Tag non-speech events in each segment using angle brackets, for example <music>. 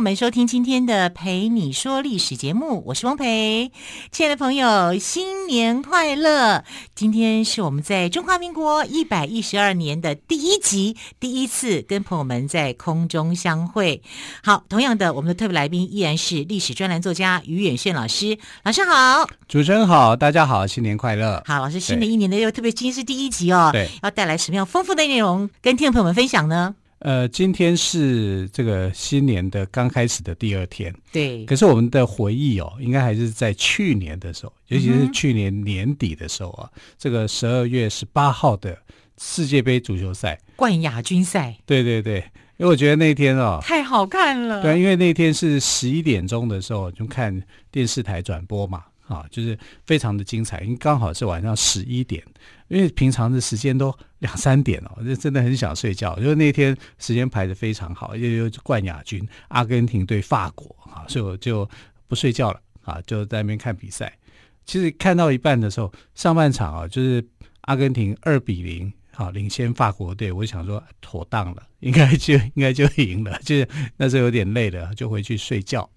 欢迎朋友们收听今天的《陪你说历史》节目，我是汪培。亲爱的朋友，新年快乐！今天是我们在中华民国一百一十二年的第一集，第一次跟朋友们在空中相会。好，同样的，我们的特别来宾依然是历史专栏作家于远炫老师。老师好，主持人好，大家好，新年快乐！好，老师，新的一年的又特别，今天是第一集哦，对，要带来什么样丰富的内容跟听众朋友们分享呢？呃，今天是这个新年的刚开始的第二天，对。可是我们的回忆哦，应该还是在去年的时候，尤其是去年年底的时候啊，嗯、这个十二月十八号的世界杯足球赛冠亚军赛，对对对，因为我觉得那天哦太好看了，对，因为那天是十一点钟的时候就看电视台转播嘛。啊，就是非常的精彩，因为刚好是晚上十一点，因为平常的时间都两三点哦，就 <laughs> 真的很想睡觉。就那天时间排得非常好，又有冠亚军阿根廷对法国啊，所以我就不睡觉了啊，就在那边看比赛。其实看到一半的时候，上半场啊，就是阿根廷二比零啊领先法国队，我想说妥当了，<laughs> 应该就应该就赢了，就是那时候有点累了，就回去睡觉。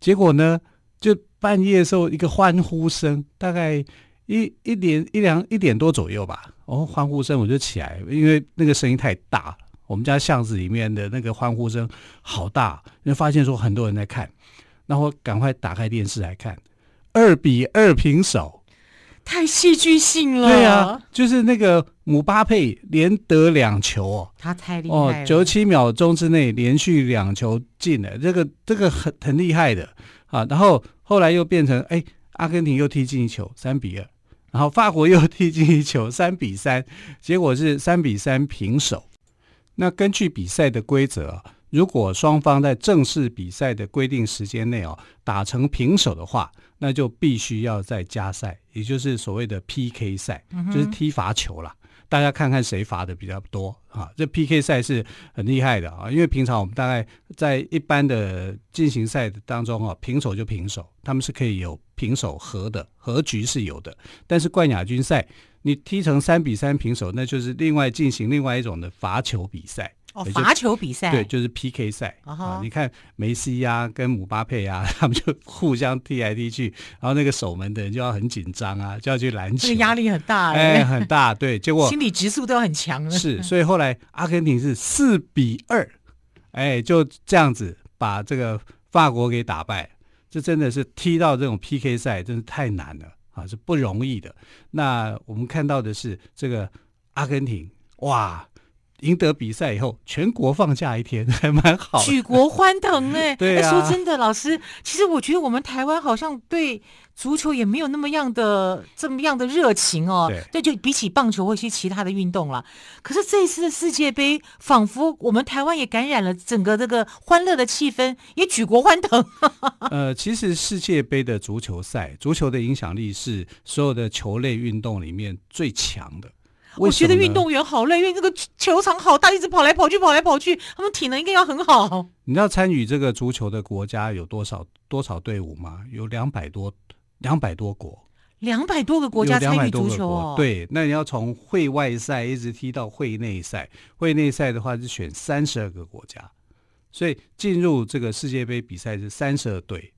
结果呢，就。半夜的时候，一个欢呼声，大概一一点一两一点多左右吧。哦，欢呼声我就起来，因为那个声音太大，我们家巷子里面的那个欢呼声好大，因为发现说很多人在看，那我赶快打开电视来看，二比二平手，太戏剧性了。对啊，就是那个姆巴佩连得两球哦，他太厉害了，哦，九十七秒钟之内连续两球进了，这个这个很很厉害的啊，然后。后来又变成哎，阿根廷又踢进一球，三比二，然后法国又踢进一球，三比三，结果是三比三平手。那根据比赛的规则，如果双方在正式比赛的规定时间内哦打成平手的话，那就必须要再加赛，也就是所谓的 PK 赛，就是踢罚球啦。大家看看谁罚的比较多啊？这 PK 赛是很厉害的啊，因为平常我们大概在一般的进行赛当中啊，平手就平手，他们是可以有平手和的和局是有的。但是冠亚军赛你踢成三比三平手，那就是另外进行另外一种的罚球比赛。哦，罚球比赛对，就是 PK 赛、uh. 啊。你看梅西呀、啊，跟姆巴佩呀、啊，<laughs> 他们就互相踢来踢去，然后那个守门的人就要很紧张啊，就要去拦球，这个压力很大哎、欸，很大。<laughs> 对，结果心理质素都要很强了。是，所以后来阿根廷是四比二，哎，就这样子把这个法国给打败。这真的是踢到这种 PK 赛，真是太难了啊，是不容易的。那我们看到的是这个阿根廷，哇！赢得比赛以后，全国放假一天，<laughs> 还蛮好，举国欢腾哎、欸。<laughs> 对啊，说真的，老师，其实我觉得我们台湾好像对足球也没有那么样的这么样的热情哦。对，就比起棒球或一些其他的运动了。可是这一次的世界杯，仿佛我们台湾也感染了整个这个欢乐的气氛，也举国欢腾。<laughs> 呃，其实世界杯的足球赛，足球的影响力是所有的球类运动里面最强的。我觉得运动员好累，因为这个球场好大，一直跑来跑去，跑来跑去，他们体能应该要很好。你知道参与这个足球的国家有多少多少队伍吗？有两百多两百多国，两百多个国家参与足球哦。对，那你要从会外赛一直踢到会内赛，会内赛的话是选三十二个国家，所以进入这个世界杯比赛是三十二队，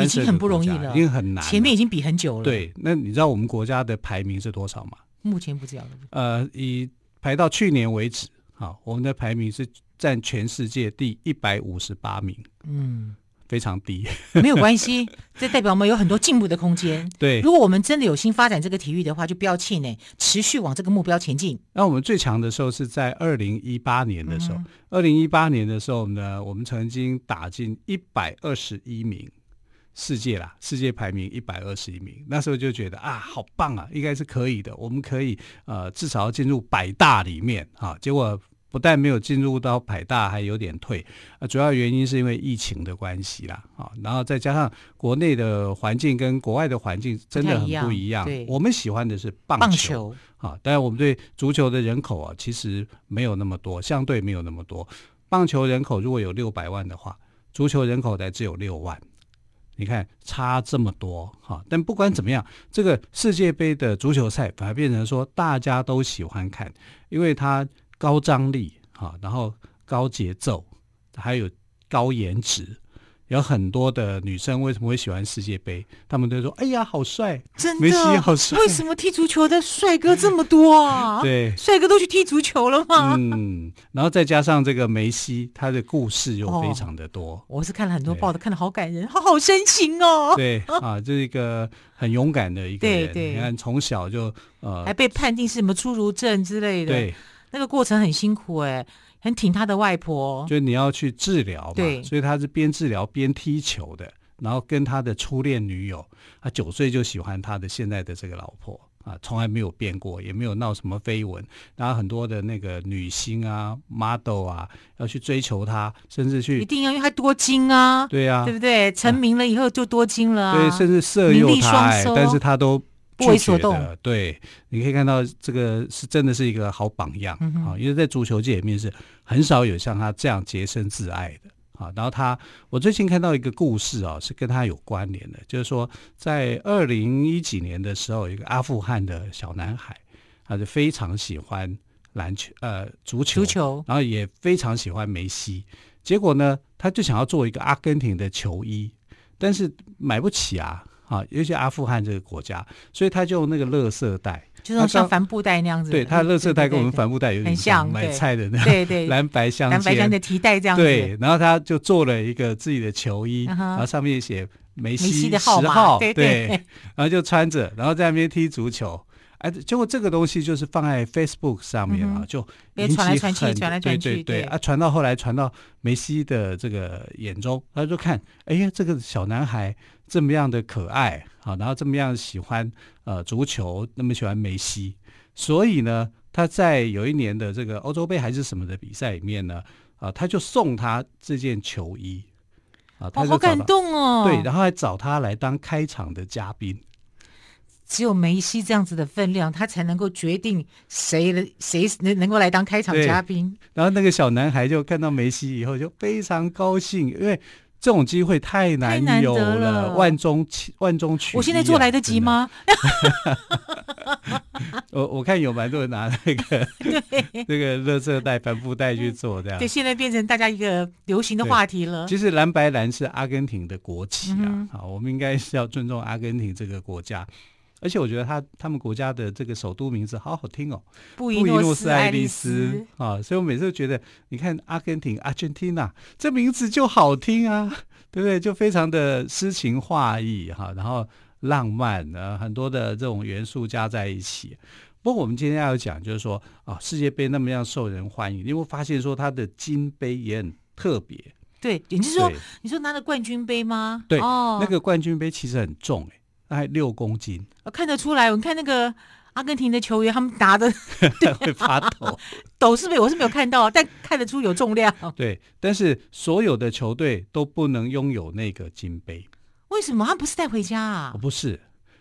已经很不容易了，已经很难，前面已经比很久了。对，那你知道我们国家的排名是多少吗？目前不知道。呃，以排到去年为止，好，我们的排名是占全世界第一百五十八名，嗯，非常低。<laughs> 没有关系，这代表我们有很多进步的空间。<laughs> 对，如果我们真的有心发展这个体育的话，就不要气馁，持续往这个目标前进。那我们最强的时候是在二零一八年的时候，二零一八年的时候呢，我们曾经打进一百二十一名。世界啦，世界排名一百二十一名，那时候就觉得啊，好棒啊，应该是可以的，我们可以呃至少要进入百大里面啊。结果不但没有进入到百大，还有点退。啊，主要原因是因为疫情的关系啦，啊，然后再加上国内的环境跟国外的环境真的很不一样。对，我们喜欢的是棒球，啊，当然我们对足球的人口啊，其实没有那么多，相对没有那么多。棒球人口如果有六百万的话，足球人口才只有六万。你看差这么多哈，但不管怎么样，这个世界杯的足球赛反而变成说大家都喜欢看，因为它高张力哈，然后高节奏，还有高颜值。有很多的女生为什么会喜欢世界杯？他们都说：“哎呀，好帅，真的，梅西好帅。”为什么踢足球的帅哥这么多啊？<laughs> 对，帅哥都去踢足球了吗？嗯，然后再加上这个梅西，他的故事又非常的多。哦、我是看了很多报道，看得好感人，好好深情哦。对啊，这是一个很勇敢的一个人。对对，你看从小就呃，还被判定是什么侏儒症之类的。对，那个过程很辛苦哎。很挺他的外婆，就你要去治疗嘛，对，所以他是边治疗边踢球的，然后跟他的初恋女友，他九岁就喜欢他的现在的这个老婆啊，从来没有变过，也没有闹什么绯闻，然后很多的那个女星啊、model 啊要去追求他，甚至去一定要因为他多金啊，对啊，对不对？成名了以后就多金了啊，对，甚至色诱他，但是他都。不为所动，对，你可以看到这个是真的是一个好榜样啊、嗯，因为在足球界里面是很少有像他这样洁身自爱的啊。然后他，我最近看到一个故事啊，是跟他有关联的，就是说在二零一几年的时候，一个阿富汗的小男孩，他就非常喜欢篮球，呃，足球，足球，然后也非常喜欢梅西，结果呢，他就想要做一个阿根廷的球衣，但是买不起啊。啊，尤其阿富汗这个国家，所以他就用那个垃圾袋，就是像帆布袋那样子。对，他的垃圾袋跟我们帆布袋有点像，买菜的那样。对 <laughs> 对，蓝白相间。蓝白相的提袋这样子。对，然后他就做了一个自己的球衣，嗯、然后上面写梅西的号十号，对，对，对，然后就穿着，然后在那边踢足球。哎，结果这个东西就是放在 Facebook 上面啊，嗯、就引起很传来传去，对对对啊，传到后来传到梅西的这个眼中，他就看，哎呀，这个小男孩这么样的可爱啊，然后这么样喜欢呃足球，那么喜欢梅西，所以呢，他在有一年的这个欧洲杯还是什么的比赛里面呢，啊，他就送他这件球衣啊，他好感动哦，对，然后还找他来当开场的嘉宾。只有梅西这样子的分量，他才能够决定谁能谁能能够来当开场嘉宾。然后那个小男孩就看到梅西以后就非常高兴，因为这种机会太难有了，了万中万中取，啊。我现在做来得及吗？<laughs> 我我看有蛮多人拿那个那个垃圾袋、帆布袋去做这样。对，现在变成大家一个流行的话题了。其实蓝白蓝是阿根廷的国旗啊，嗯、好，我们应该是要尊重阿根廷这个国家。而且我觉得他他们国家的这个首都名字好好听哦，布宜诺斯艾利斯啊，所以我每次都觉得，你看阿根廷 Argentina 这名字就好听啊，<laughs> 对不对？就非常的诗情画意哈，然后浪漫啊，很多的这种元素加在一起。不过我们今天要讲，就是说啊，世界杯那么样受人欢迎，你会发现说它的金杯也很特别。对，你是说你说拿的冠军杯吗？对，哦，那个冠军杯其实很重哎。大概六公斤，看得出来。我看那个阿根廷的球员，他们拿的 <laughs> 会发抖，抖是没有，我是没有看到，但看得出有重量。对，但是所有的球队都不能拥有那个金杯。为什么？他不是带回家啊？不是，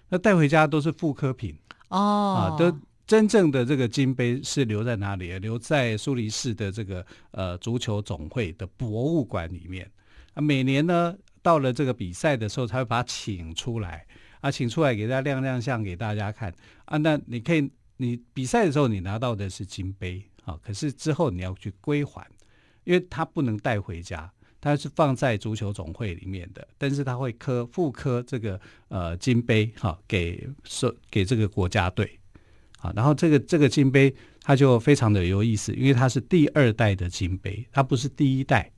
那带回家都是复刻品哦。啊，都真正的这个金杯是留在哪里？留在苏黎世的这个呃足球总会的博物馆里面。啊，每年呢，到了这个比赛的时候，才会把它请出来。啊，请出来给大家亮亮相给大家看啊！那你可以，你比赛的时候你拿到的是金杯啊，可是之后你要去归还，因为它不能带回家，它是放在足球总会里面的，但是它会刻复刻这个呃金杯哈、给说给这个国家队啊，然后这个这个金杯它就非常的有意思，因为它是第二代的金杯，它不是第一代，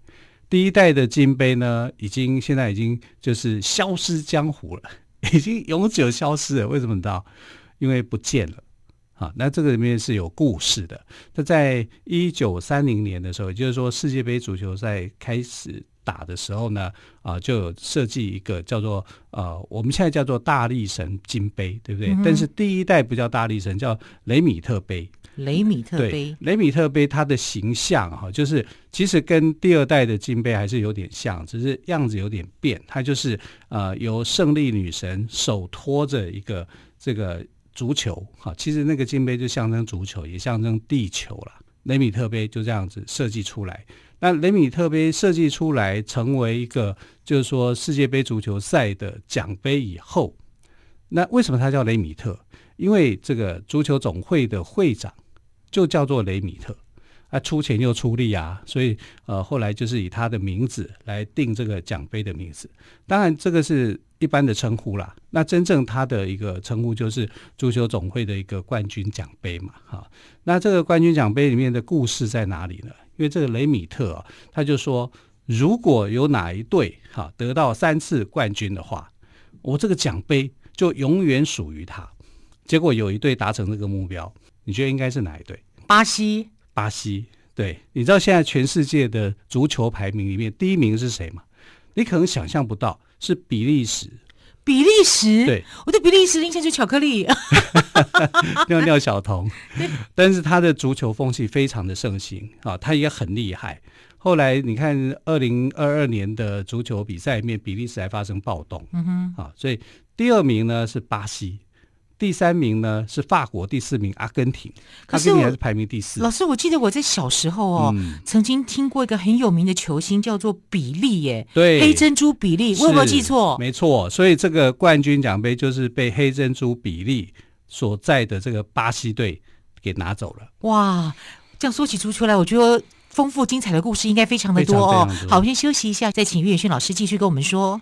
第一代的金杯呢，已经现在已经就是消失江湖了。<laughs> 已经永久消失了，为什么你知道？因为不见了。啊，那这个里面是有故事的。那在一九三零年的时候，也就是说世界杯足球赛开始打的时候呢，啊，就有设计一个叫做呃，我们现在叫做大力神金杯，对不对？嗯、但是第一代不叫大力神，叫雷米特杯。雷米特杯，雷米特杯它的形象哈，就是其实跟第二代的金杯还是有点像，只是样子有点变。它就是呃，由胜利女神手托着一个这个足球哈，其实那个金杯就象征足球，也象征地球了。雷米特杯就这样子设计出来。那雷米特杯设计出来成为一个，就是说世界杯足球赛的奖杯以后，那为什么它叫雷米特？因为这个足球总会的会长就叫做雷米特，他出钱又出力啊，所以呃后来就是以他的名字来定这个奖杯的名字。当然这个是一般的称呼啦，那真正他的一个称呼就是足球总会的一个冠军奖杯嘛，哈。那这个冠军奖杯里面的故事在哪里呢？因为这个雷米特啊，他就说，如果有哪一队哈得到三次冠军的话，我这个奖杯就永远属于他。结果有一队达成这个目标，你觉得应该是哪一队？巴西。巴西，对，你知道现在全世界的足球排名里面第一名是谁吗？你可能想象不到，是比利时。比利时，对，我对比利时印象就是巧克力，<laughs> <laughs> 尿尿小童。但是他的足球风气非常的盛行啊，他也很厉害。后来你看，二零二二年的足球比赛里面，比利时还发生暴动，嗯哼，啊，所以第二名呢是巴西。第三名呢是法国，第四名阿根廷，阿根廷还是排名第四。老师，我记得我在小时候哦，嗯、曾经听过一个很有名的球星叫做比利耶，对，黑珍珠比利，我有没有记错？没错，所以这个冠军奖杯就是被黑珍珠比利所在的这个巴西队给拿走了。哇，这样说起足球来，我觉得丰富精彩的故事应该非常的多哦。多好，我先休息一下，再请岳远逊老师继续跟我们说。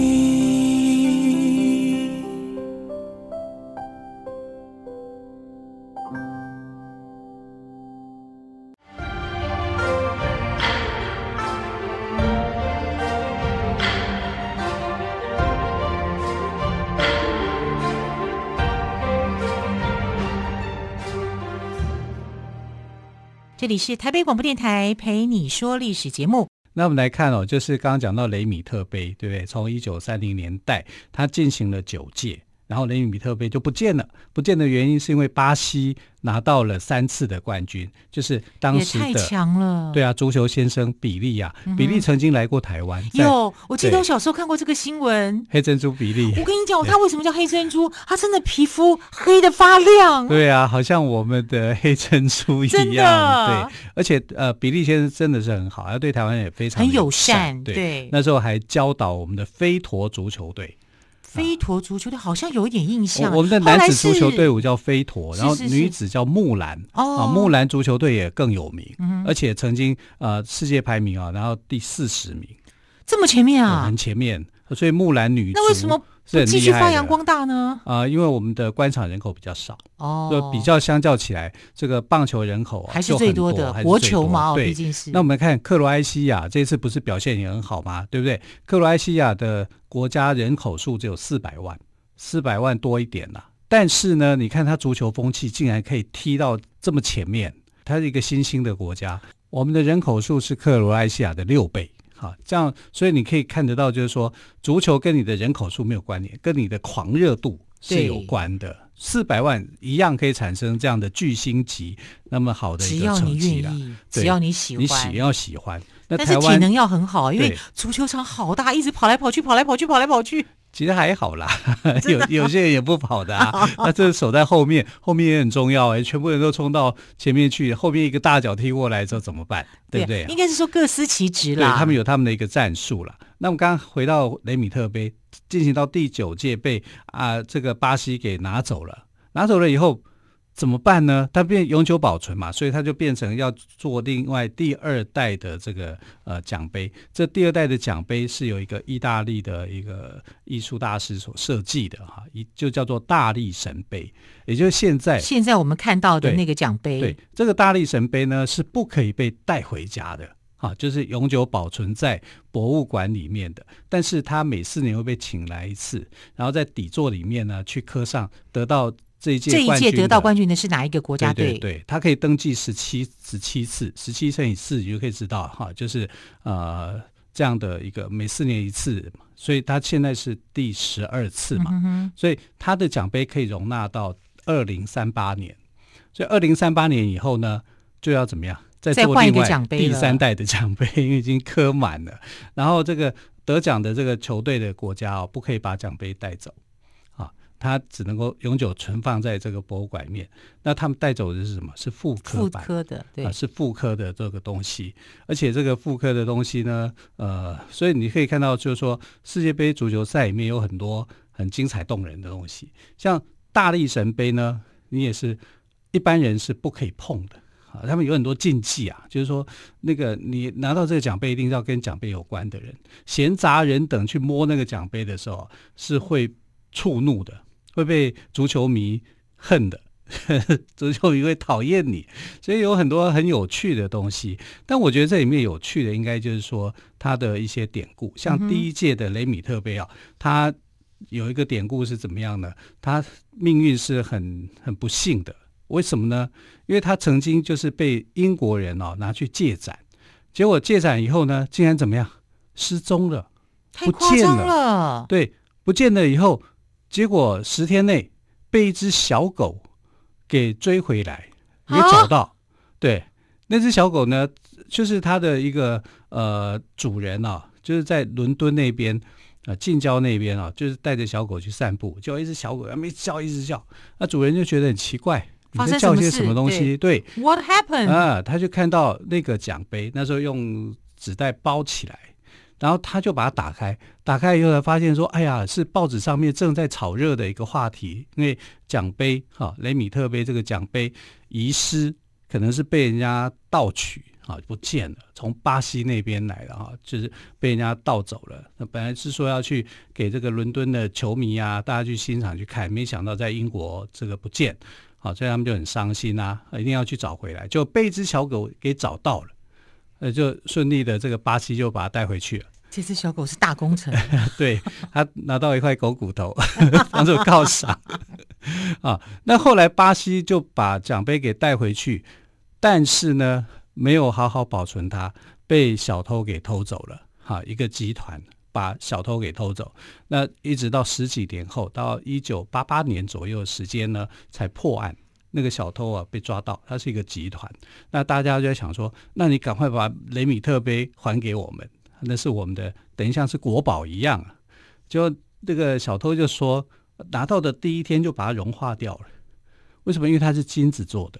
这里是台北广播电台陪你说历史节目。那我们来看哦，就是刚刚讲到雷米特杯，对不对？从一九三零年代，它进行了九届。然后雷米特杯就不见了，不见的原因是因为巴西拿到了三次的冠军，就是当时的太强了。对啊，足球先生比利呀、啊，嗯、比利曾经来过台湾。有，我记得我小时候看过这个新闻。黑珍珠比利，我跟你讲，他为什么叫黑珍珠？他真的皮肤黑的发亮。对啊，好像我们的黑珍珠一样。的对，而且呃，比利先生真的是很好，他对台湾也非常友善。很友善。对，对那时候还教导我们的飞陀足球队。飞陀足球队好像有一点印象。我们的男子足球队伍叫飞陀，然后女子叫木兰。哦，木兰足球队也更有名，而且曾经呃世界排名啊，然后第四十名，这么前面啊，很前面。所以木兰女足那为什么不继续发扬光大呢？啊，因为我们的官场人口比较少哦，就比较相较起来，这个棒球人口还是最多的，国球嘛，毕竟是。那我们看克罗埃西亚这次不是表现也很好吗？对不对？克罗埃西亚的。国家人口数只有四百万，四百万多一点呐。但是呢，你看它足球风气竟然可以踢到这么前面，它是一个新兴的国家。我们的人口数是克罗埃西亚的六倍，哈，这样，所以你可以看得到，就是说，足球跟你的人口数没有关联，跟你的狂热度是有关的。四百对万一样可以产生这样的巨星级那么好的一个成绩了。只要你喜欢，你喜要喜欢。但是体能要很好，因为足球场好大，一直跑来跑去，跑来跑去，跑来跑去。其实还好啦，有有些人也不跑的啊。<laughs> 那这守在后面，后面也很重要哎，全部人都冲到前面去，后面一个大脚踢过来之后怎么办？对不对？应该是说各司其职啦。对，他们有他们的一个战术啦。那我们刚刚回到雷米特杯，进行到第九届被啊这个巴西给拿走了，拿走了以后，怎么办呢？它变永久保存嘛，所以它就变成要做另外第二代的这个呃奖杯。这第二代的奖杯是有一个意大利的一个艺术大师所设计的哈，一就叫做大力神杯，也就是现在现在我们看到的那个奖杯。对，这个大力神杯呢是不可以被带回家的啊，就是永久保存在博物馆里面的。但是它每四年会被请来一次，然后在底座里面呢去刻上得到。这一届，这一届得到冠军的是哪一个国家队？对，对，对，他可以登记十七十七次，十七乘以四，你就可以知道哈，就是呃这样的一个每四年一次，所以他现在是第十二次嘛，所以他的奖杯可以容纳到二零三八年，所以二零三八年以后呢，就要怎么样？再做另外第三代的奖杯，因为已经刻满了，然后这个得奖的这个球队的国家哦，不可以把奖杯带走。它只能够永久存放在这个博物馆里面。那他们带走的是什么？是复复刻的，对，啊，是复刻的这个东西。而且这个复刻的东西呢，呃，所以你可以看到，就是说世界杯足球赛里面有很多很精彩动人的东西。像大力神杯呢，你也是一般人是不可以碰的啊。他们有很多禁忌啊，就是说那个你拿到这个奖杯，一定要跟奖杯有关的人，闲杂人等去摸那个奖杯的时候，是会触怒的。会被足球迷恨的，<laughs> 足球迷会讨厌你，所以有很多很有趣的东西。但我觉得这里面有趣的，应该就是说他的一些典故，像第一届的雷米特杯啊，他有一个典故是怎么样呢？他命运是很很不幸的，为什么呢？因为他曾经就是被英国人哦拿去借展，结果借展以后呢，竟然怎么样？失踪了，不见了，对，不见了以后。结果十天内被一只小狗给追回来，没找到。啊、对，那只小狗呢，就是它的一个呃主人啊，就是在伦敦那边啊、呃、近郊那边啊，就是带着小狗去散步，就一只小狗没叫，一直叫，那主人就觉得很奇怪，你在叫些什么东西？对，对，What happened？啊，他就看到那个奖杯，那时候用纸袋包起来。然后他就把它打开，打开以后才发现说：“哎呀，是报纸上面正在炒热的一个话题，因为奖杯哈雷米特杯这个奖杯遗失，可能是被人家盗取啊，不见了，从巴西那边来的哈，就是被人家盗走了。那本来是说要去给这个伦敦的球迷啊，大家去欣赏去看，没想到在英国这个不见，好，所以他们就很伤心啊，一定要去找回来，就被一只小狗给找到了。”呃，就顺利的这个巴西就把它带回去了。这只小狗是大功臣，<laughs> 对，他拿到一块狗骨头 <laughs> 当做犒赏 <laughs> 啊。那后来巴西就把奖杯给带回去，但是呢，没有好好保存它，被小偷给偷走了。哈、一个集团把小偷给偷走，那一直到十几年后，到一九八八年左右的时间呢，才破案。那个小偷啊被抓到，他是一个集团。那大家就在想说，那你赶快把雷米特杯还给我们，那是我们的，等于像是国宝一样啊。就那个小偷就说，拿到的第一天就把它融化掉了。为什么？因为它是金子做的，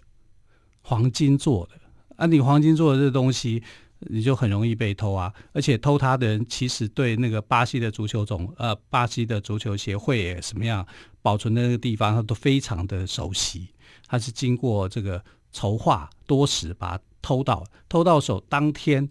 黄金做的。啊，你黄金做的这东西，你就很容易被偷啊。而且偷它的人其实对那个巴西的足球总呃，巴西的足球协会也什么样保存的那个地方，他都非常的熟悉。他是经过这个筹划多时，把它偷到，偷到手当天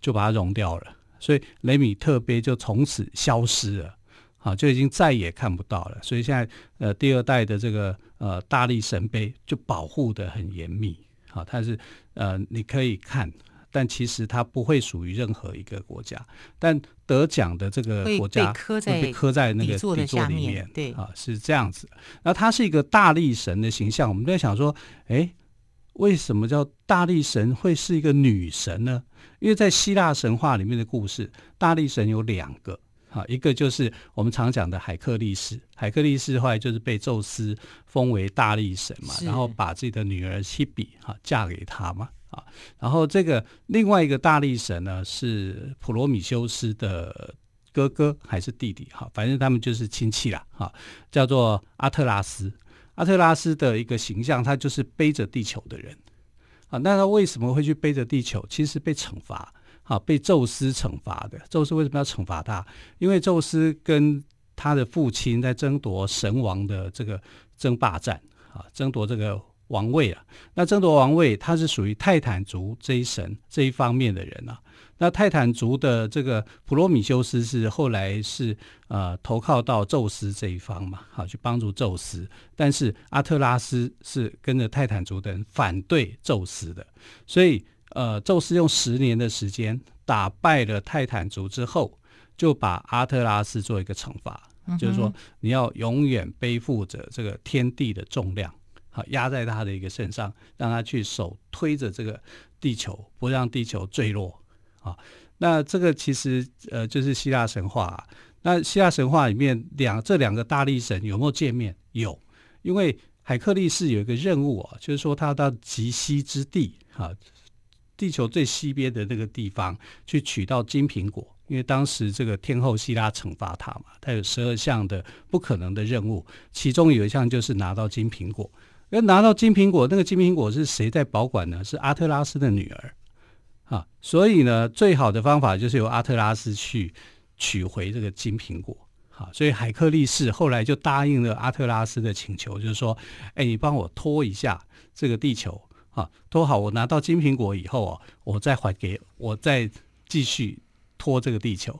就把它融掉了，所以雷米特杯就从此消失了，啊，就已经再也看不到了。所以现在呃，第二代的这个呃大力神杯就保护的很严密，啊，它是呃你可以看。但其实它不会属于任何一个国家，但得奖的这个国家会被刻在那个底座里面，对啊，是这样子。那它是一个大力神的形象，我们在想说，哎，为什么叫大力神会是一个女神呢？因为在希腊神话里面的故事，大力神有两个，哈，一个就是我们常讲的海克力士，海克力士后来就是被宙斯封为大力神嘛，然后把自己的女儿希比哈嫁给他嘛。啊，然后这个另外一个大力神呢，是普罗米修斯的哥哥还是弟弟？哈，反正他们就是亲戚啦。哈，叫做阿特拉斯。阿特拉斯的一个形象，他就是背着地球的人。啊，那他为什么会去背着地球？其实被惩罚，啊，被宙斯惩罚的。宙斯为什么要惩罚他？因为宙斯跟他的父亲在争夺神王的这个争霸战，啊，争夺这个王位啊。那争夺王位，他是属于泰坦族这一神这一方面的人啊。那泰坦族的这个普罗米修斯是后来是呃投靠到宙斯这一方嘛，好去帮助宙斯。但是阿特拉斯是跟着泰坦族的人反对宙斯的，所以呃宙斯用十年的时间打败了泰坦族之后，就把阿特拉斯做一个惩罚，嗯、就是说你要永远背负着这个天地的重量，好压在他的一个身上，让他去手推着这个地球，不让地球坠落。啊，那这个其实呃就是希腊神话啊。那希腊神话里面两这两个大力神有没有见面？有，因为海克力士有一个任务啊，就是说他到极西之地啊，地球最西边的那个地方去取到金苹果。因为当时这个天后希拉惩罚他嘛，他有十二项的不可能的任务，其中有一项就是拿到金苹果。而拿到金苹果，那个金苹果是谁在保管呢？是阿特拉斯的女儿。啊，所以呢，最好的方法就是由阿特拉斯去取回这个金苹果。好，所以海克力士后来就答应了阿特拉斯的请求，就是说，哎，你帮我拖一下这个地球，啊，拖好，我拿到金苹果以后哦，我再还给我再继续拖这个地球。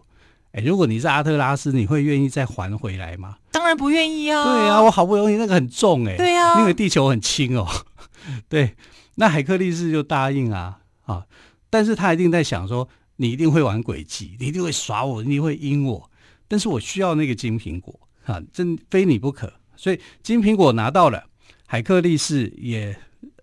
哎，如果你是阿特拉斯，你会愿意再还回来吗？当然不愿意啊。对啊，我好不容易那个很重哎，对啊，因为地球很轻哦。<laughs> 对，那海克力士就答应啊，啊。但是他一定在想说，你一定会玩诡计，你一定会耍我，你一定会阴我。但是我需要那个金苹果啊，真非你不可。所以金苹果拿到了，海克力士也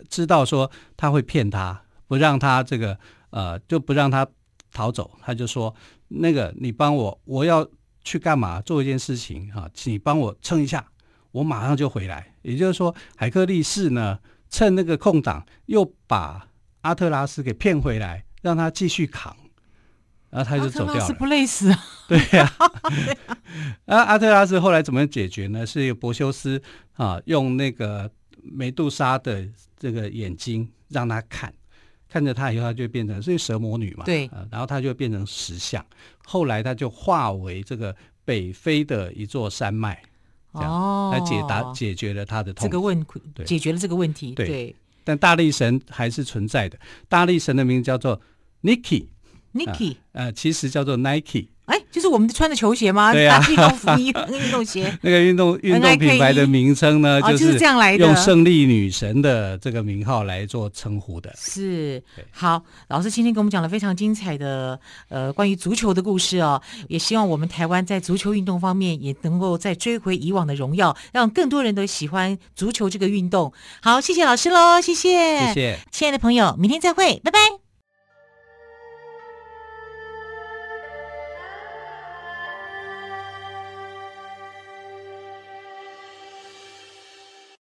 知道说他会骗他，不让他这个呃，就不让他逃走。他就说，那个你帮我，我要去干嘛？做一件事情哈，请你帮我撑一下，我马上就回来。也就是说，海克力士呢，趁那个空档又把。阿特拉斯给骗回来，让他继续扛，然后他就走掉了。阿特拉斯不累死啊？<laughs> 对呀、啊。<laughs> 啊，阿特拉斯后来怎么解决呢？是由柏修斯啊，用那个梅杜莎的这个眼睛让他看，看着他以后，他就变成是蛇魔女嘛。对、啊。然后他就变成石像，后来他就化为这个北非的一座山脉，这样哦，来解答解决了他的痛这个问题，解决了这个问题。对。对但大力神还是存在的，大力神的名字叫做 Nike，Nike，呃，其实叫做 Nike。哎，就是我们穿的球鞋吗？对啊，运动服衣、<laughs> 运动鞋。那个运动运动品牌的名称呢，就是这样来的，用胜利女神的这个名号来做称呼的。是，好，老师今天给我们讲了非常精彩的呃关于足球的故事哦，也希望我们台湾在足球运动方面也能够再追回以往的荣耀，让更多人都喜欢足球这个运动。好，谢谢老师喽，谢谢，谢谢，亲爱的朋友，明天再会，拜拜。